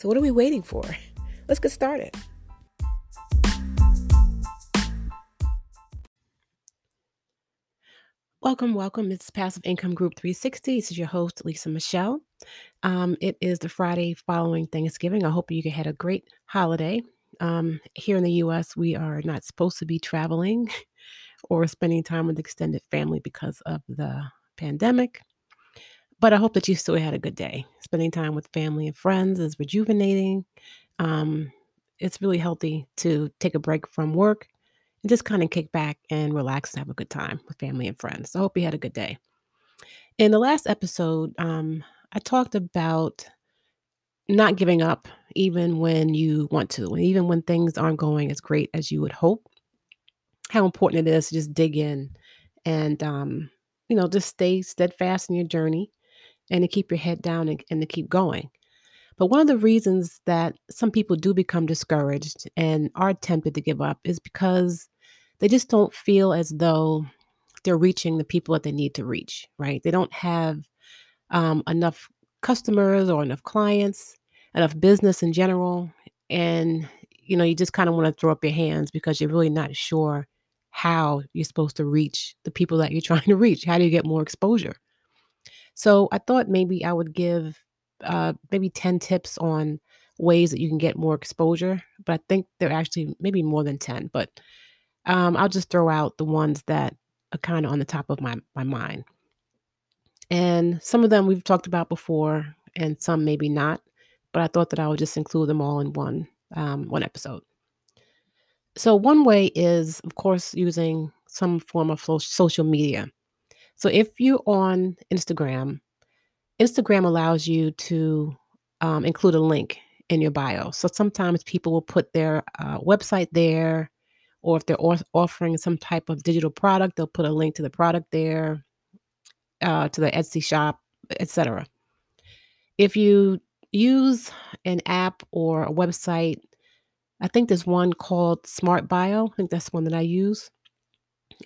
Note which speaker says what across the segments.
Speaker 1: so, what are we waiting for? Let's get started. Welcome, welcome. It's Passive Income Group 360. This is your host, Lisa Michelle. Um, it is the Friday following Thanksgiving. I hope you had a great holiday. Um, here in the U.S., we are not supposed to be traveling or spending time with extended family because of the pandemic. But I hope that you still had a good day. Spending time with family and friends is rejuvenating. Um, it's really healthy to take a break from work and just kind of kick back and relax and have a good time with family and friends. So I hope you had a good day. In the last episode, um, I talked about not giving up even when you want to, and even when things aren't going as great as you would hope. How important it is to just dig in and, um, you know, just stay steadfast in your journey and to keep your head down and, and to keep going. But one of the reasons that some people do become discouraged and are tempted to give up is because they just don't feel as though they're reaching the people that they need to reach, right? They don't have um, enough customers or enough clients, enough business in general. And, you know, you just kind of want to throw up your hands because you're really not sure how you're supposed to reach the people that you're trying to reach. How do you get more exposure? So I thought maybe I would give uh, maybe 10 tips on ways that you can get more exposure. But I think there are actually maybe more than 10. But um, I'll just throw out the ones that are kind of on the top of my, my mind. And some of them we've talked about before, and some maybe not. But I thought that I would just include them all in one um, one episode. So one way is, of course, using some form of social media. So if you're on Instagram, Instagram allows you to um, include a link in your bio. So sometimes people will put their uh, website there, or if they're offering some type of digital product, they'll put a link to the product there, uh, to the Etsy shop, etc. If you use an app or a website, I think there's one called Smart Bio. I think that's one that I use.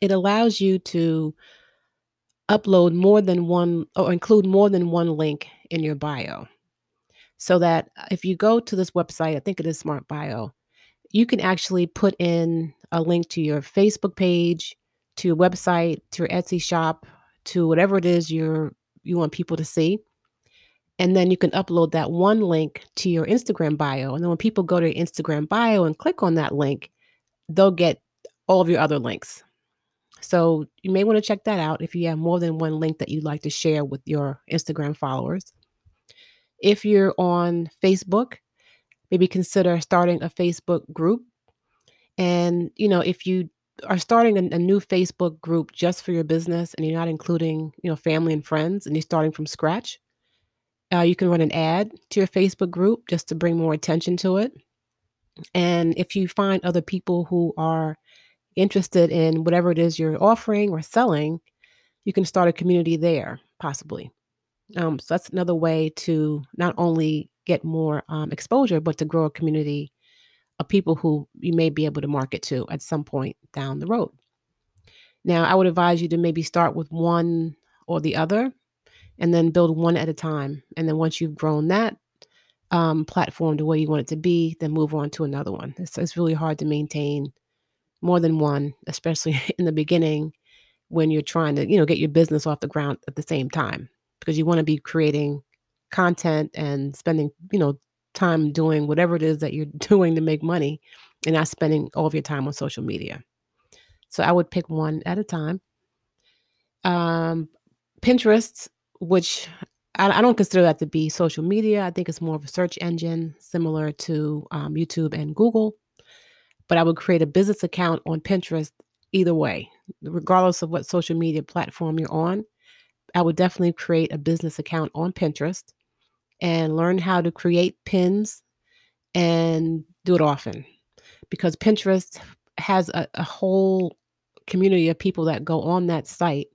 Speaker 1: It allows you to upload more than one or include more than one link in your bio. So that uh, if you go to this website, I think it is Smart Bio, you can actually put in a link to your Facebook page, to your website, to your Etsy shop, to whatever it is you're you want people to see. And then you can upload that one link to your Instagram bio. And then when people go to your Instagram bio and click on that link, they'll get all of your other links. So you may want to check that out if you have more than one link that you'd like to share with your Instagram followers. If you're on Facebook, maybe consider starting a Facebook group. And, you know, if you are starting a, a, new Facebook group just for your business and you're not including, you know, family and friends and you're starting from scratch, uh, you can run an ad to your Facebook group just to bring more attention to it. And if you find other people who are interested in whatever it is you're offering or selling, you can start a community there, possibly. Um, so that's another way to not only get more um, exposure, but to grow a community of people who you may be able to market to at some point down the road. Now, I would advise you to maybe start with one or the other and then build one at a time. And then once you've grown that um, platform to where you want it to be, then move on to another one. It's, it's really hard to maintain more than one, especially in the beginning when you're trying to, you know, get your business off the ground at the same time because you want to be creating content and spending, you know, time doing whatever it is that you're doing to make money and not spending all of your time on social media. So I would pick one at a time. Um, Pinterest, which I, I, don't consider that to be social media. I think it's more of a search engine similar to um, YouTube and Google but I would create a business account on Pinterest either way, regardless of what social media platform you're on. I would definitely create a business account on Pinterest and learn how to create pins and do it often because Pinterest has a, a whole community of people that go on that site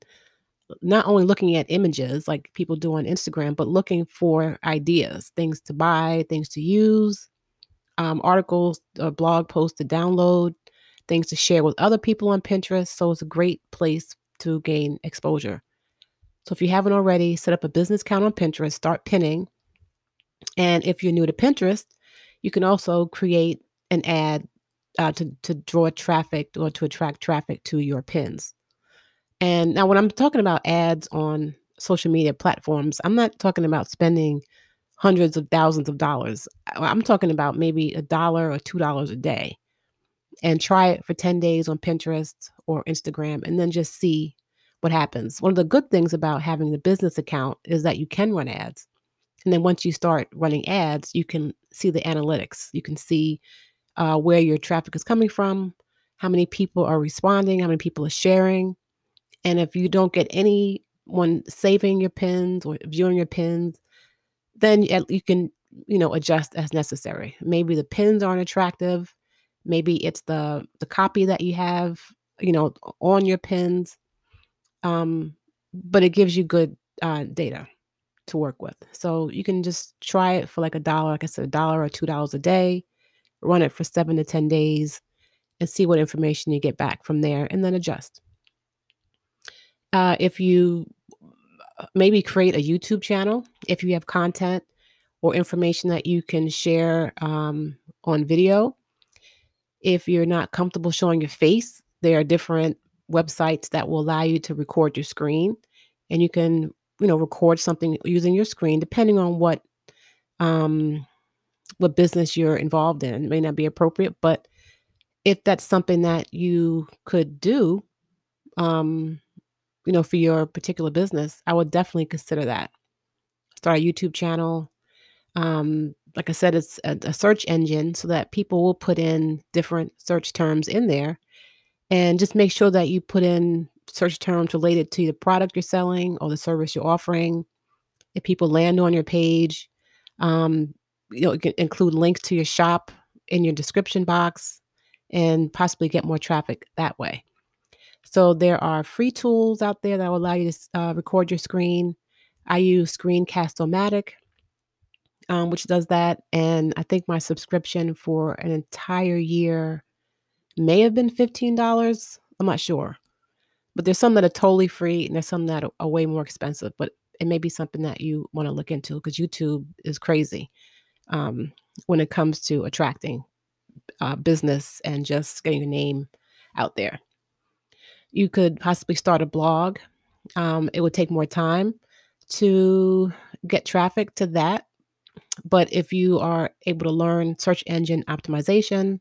Speaker 1: not only looking at images like people do on Instagram, but looking for ideas, things to buy, things to use, um, articles, or blog posts to download, things to share with other people on Pinterest. So it's a great place to gain exposure. So if you haven't already, set up a business account on Pinterest, start pinning. And if you're new to Pinterest, you can also create an ad uh, to, to draw traffic or to attract traffic to your pins. And now, when I'm talking about ads on social media platforms, I'm not talking about spending hundreds of thousands of dollars. I'm talking about maybe a dollar or two dollars a day and try it for 10 days on Pinterest or Instagram and then just see what happens. One of the good things about having the business account is that you can run ads. And then once you start running ads, you can see the analytics. You can see uh, where your traffic is coming from, how many people are responding, how many people are sharing. And if you don't get anyone saving your pins or viewing your pins, then you can, you know, adjust as necessary. Maybe the pins aren't attractive. Maybe it's the the copy that you have, you know, on your pins. Um, but it gives you good uh, data to work with. So you can just try it for like a dollar, like I said, a dollar or two dollars a day, run it for seven to 10 days, and see what information you get back from there, and then adjust. Uh, if you maybe create a YouTube channel, if you have content or information that you can share um, on video, if you're not comfortable showing your face, there are different websites that will allow you to record your screen and you can you know record something using your screen depending on what um what business you're involved in. It may not be appropriate but if that's something that you could do um you know for your particular business i would definitely consider that start a youtube channel um like i said it's a, a search engine so that people will put in different search terms in there and just make sure that you put in search terms related to the product you're selling or the service you're offering. If people land on your page, um, you know, include links to your shop in your description box and possibly get more traffic that way. So there are free tools out there that will allow you to uh, record your screen. I use Screencast-O-Matic, um, which does that, and I think my subscription for an entire year may have been $15. I'm not sure. But there's some that are totally free and there's some that are, are way more expensive. But it may be something that you want to look into because YouTube is crazy um, when it comes to attracting uh, business and just getting your name out there. You could possibly start a blog. Um, it would take more time to get traffic to that. But if you are able to learn search engine optimization,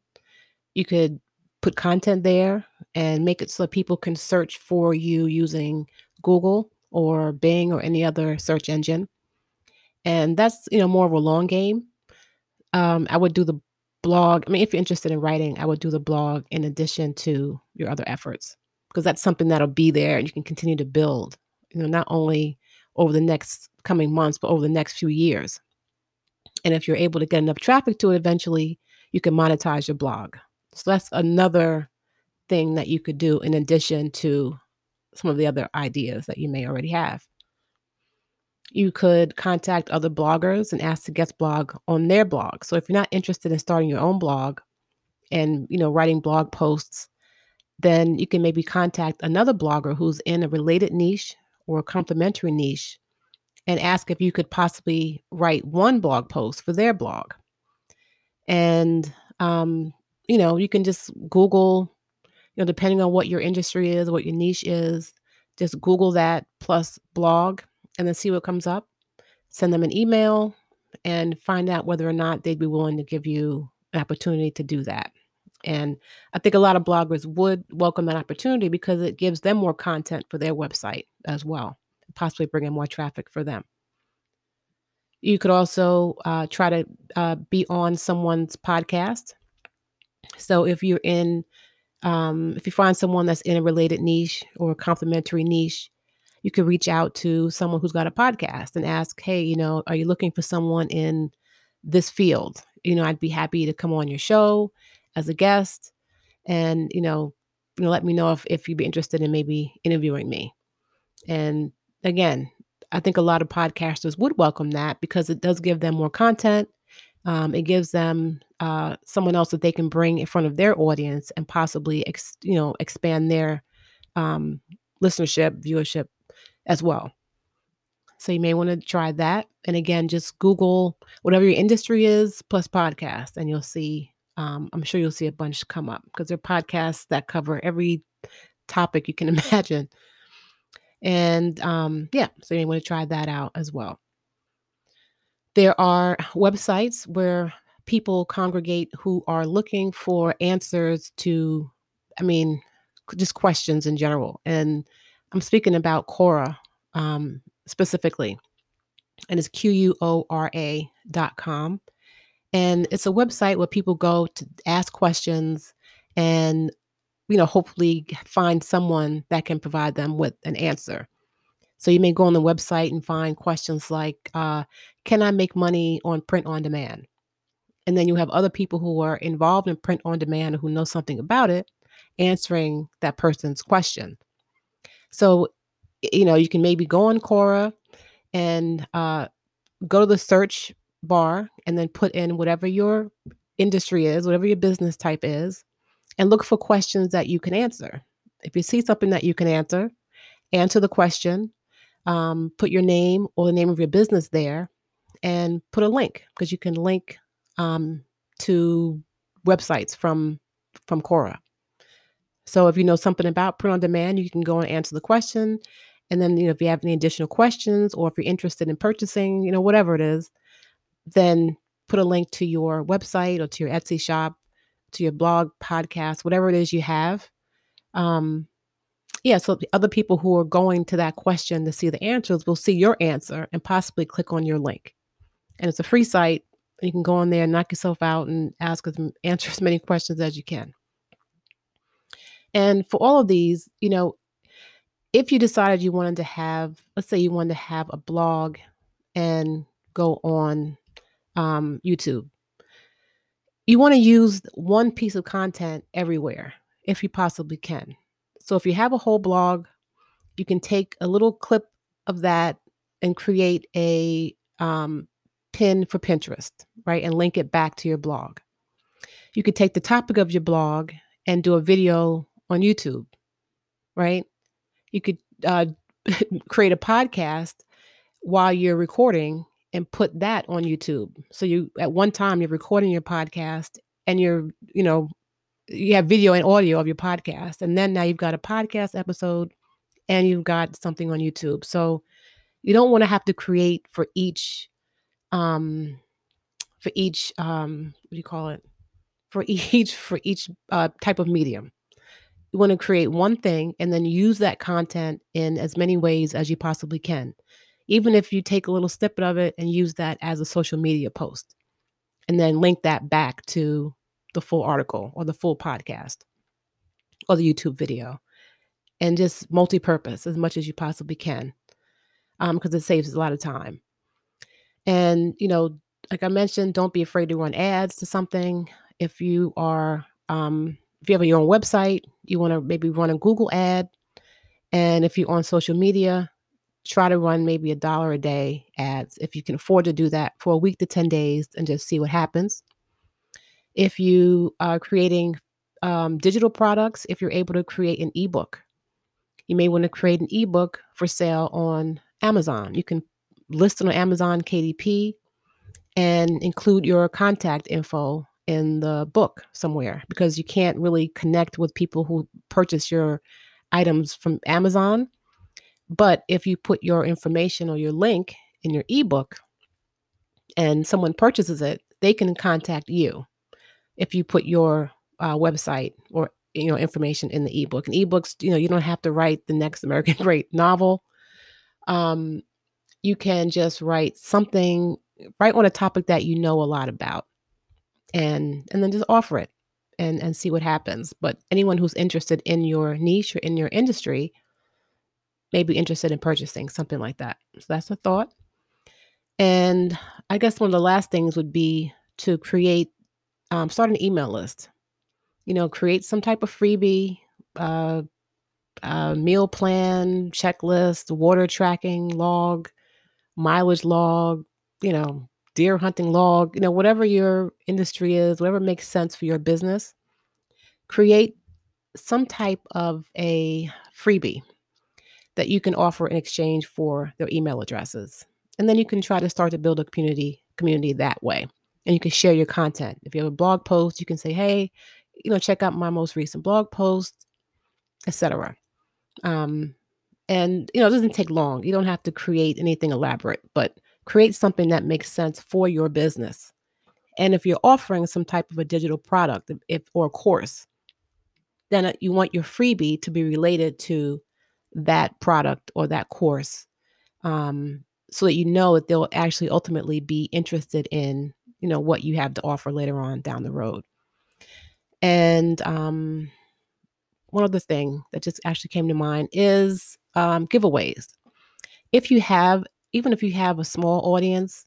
Speaker 1: you could put content there and make it so people can search for you using Google or Bing or any other search engine. And that's, you know, more of a long game. Um, I would do the blog. I mean, if you're interested in writing, I would do the blog in addition to your other efforts because that's something that'll be there and you can continue to build, you know, not only over the next coming months, but over the next few years. And if you're able to get enough traffic to it eventually, you can monetize your blog. So that's another thing that you could do in addition to some of the other ideas that you may already have. You could contact other bloggers and ask to guest blog on their blog. So if you're not interested in starting your own blog and you know writing blog posts, then you can maybe contact another blogger who's in a related niche or a complementary niche and ask if you could possibly write one blog post for their blog. And um, you know, you can just Google, you know, depending on what your industry is, what your niche is, just Google that plus blog and then see what comes up. Send them an email and find out whether or not they'd be willing to give you an opportunity to do that. And I think a lot of bloggers would welcome that opportunity because it gives them more content for their website as well, possibly bringing more traffic for them. You could also uh, try to uh, be on someone's podcast so if you're in, um, if you find someone that's in a related niche or a complementary niche, you could reach out to someone who's got a podcast and ask, hey, you know, are you looking for someone in this field? You know, I'd be happy to come on your show as a guest and, you know, you know, let me know if, if you'd be interested in maybe interviewing me. And again, I think a lot of podcasters would welcome that because it does give them more content. Um, it gives them uh, someone else that they can bring in front of their audience and possibly, ex- you know, expand their um, listenership, viewership as well. So you may want to try that. And again, just Google whatever your industry is plus podcast, and you'll see. Um, I'm sure you'll see a bunch come up because they're podcasts that cover every topic you can imagine. And um, yeah, so you want to try that out as well. There are websites where people congregate who are looking for answers to, I mean, just questions in general. And I'm speaking about Quora um, specifically, and it's Q U O R A dot com. And it's a website where people go to ask questions and, you know, hopefully find someone that can provide them with an answer. So you may go on the website and find questions like, uh, can I make money on print on demand? And then you have other people who are involved in print on demand who know something about it answering that person's question. So, you know, you can maybe go on Quora and uh, go to the search bar and then put in whatever your industry is, whatever your business type is, and look for questions that you can answer. If you see something that you can answer, answer the question, um, put your name or the name of your business there, and put a link because you can link um, to websites from from Quora. So if you know something about print on demand, you can go and answer the question. And then, you know, if you have any additional questions or if you're interested in purchasing, you know, whatever it is, then put a link to your website or to your Etsy shop, to your blog, podcast, whatever it is you have. Um, yeah, so the other people who are going to that question to see the answers will see your answer and possibly click on your link. And it's a free site. You can go on there knock yourself out and ask as answer as many questions as you can. And for all of these, you know, if you decided you wanted to have, let's say you wanted to have a blog and go on um, YouTube, you want to use one piece of content everywhere if you possibly can. So if you have a whole blog, you can take a little clip of that and create a um, pin for Pinterest, right? And link it back to your blog. You could take the topic of your blog and do a video on YouTube, right? You could uh, create a podcast while you're recording and put that on YouTube. So you at one time you're recording your podcast and you're, you know, you have video and audio of your podcast. And then now you've got a podcast episode and you've got something on YouTube. So you don't want to have to create for each um for each um what do you call it? For each for each uh, type of medium you want to create one thing and then use that content in as many ways as you possibly can. Even if you take a little snippet of it and use that as a social media post and then link that back to the full article or the full podcast or the YouTube video and just multi purpose as much as you possibly can because um, it saves a lot of time. And, you know, like I mentioned, don't be afraid to run ads to something. If you are, um, if you have your own website, you want to maybe run a Google ad. And if you're on social media, try to run maybe a dollar a day ads if you can afford to do that for a week to 10 days and just see what happens. If you are creating um, digital products, if you're able to create an ebook, you may want to create an ebook for sale on Amazon. You can list it on Amazon KDP and include your contact info in the book somewhere because you can't really connect with people who purchase your items from Amazon. But if you put your information or your link in your ebook and someone purchases it, they can contact you if you put your uh, website or you know information in the ebook. And ebooks, you know, you don't have to write the next American Great novel. Um, you can just write something write on a topic that you know a lot about and and then just offer it and and see what happens but anyone who's interested in your niche or in your industry may be interested in purchasing, something like that. So that's a thought. And I guess one of the last things would be to create, um, start an email list. You know, create some type of freebie, uh, uh, meal plan, checklist, water tracking log, mileage log, you know, deer hunting log, you know, whatever your industry is, whatever makes sense for your business, create some type of a freebie that you can offer in exchange for their email addresses. And then you can try to start to build a community community that way. And you can share your content. If you have a blog post, you can say, "Hey, you know, check out my most recent blog post, etc." Um, and you know, it doesn't take long. You don't have to create anything elaborate, but create something that makes sense for your business. And if you're offering some type of a digital product, if or course, then uh, you want your freebie to be related to that product or that course um, so that you know that they'll actually ultimately be interested in you know what you have to offer later on down the road. And um, one other thing that just actually came to mind is um, giveaways. If you have even if you have a small audience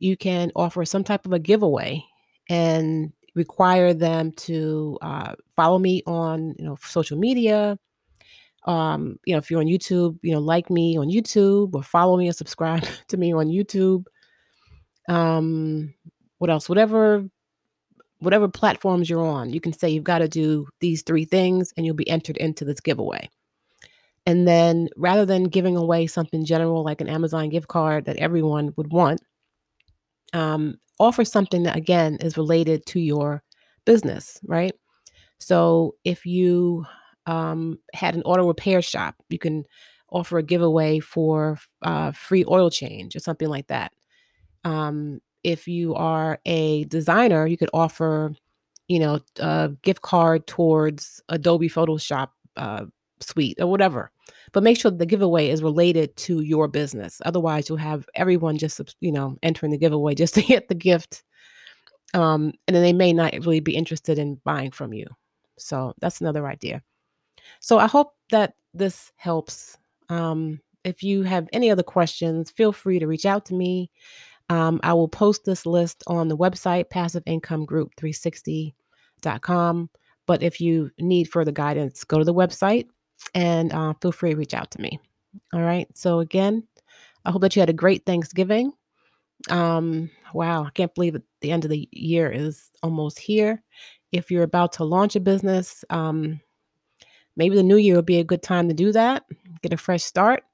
Speaker 1: you can offer some type of a giveaway and require them to uh, follow me on you know social media um you know if you're on youtube you know like me on youtube or follow me or subscribe to me on youtube. Um what else? Whatever whatever platforms you're on you can say you've got to do these three things and you'll be entered into this giveaway. And then rather than giving away something general like an amazon gift card that everyone would want um, offer something that again is related to your business right? So if you um, had an auto repair shop, you can offer a giveaway for uh, free oil change or something like that. Um, if you are a designer, you could offer, you know, a gift card towards Adobe Photoshop uh, suite or whatever. But make sure the giveaway is related to your business. Otherwise, you'll have everyone just, you know, entering the giveaway just to get the gift. Um, and then they may not really be interested in buying from you. So that's another idea. So I hope that this helps. Um, if you have any other questions, feel free to reach out to me. Um, I will post this list on the website, passiveincomeGroup360.com. But if you need further guidance, go to the website and uh, feel free to reach out to me. All right. So, again, I hope that you had a great Thanksgiving. Um, wow, I can't believe it. The end of the year is almost here. If you're about to launch a business, um, maybe the new year will be a good time to do that, get a fresh start.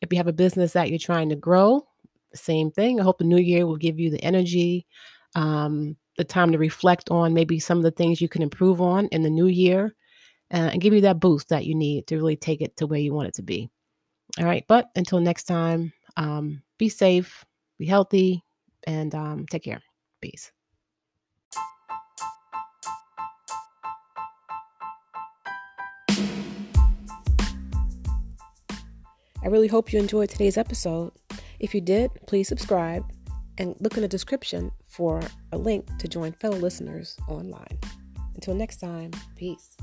Speaker 1: If you have a business that you're trying to grow, same thing. I hope the new year will give you the energy, um, the time to reflect on maybe some of the things you can improve on in the new year uh, and give you that boost that you need to really take it to where you want it to be. All right. But until next time, um, be safe, be healthy, and um, take care. Peace. I really hope you enjoyed today's episode. If you did, please subscribe and look in the description for a link to join fellow listeners online. Until next time, peace.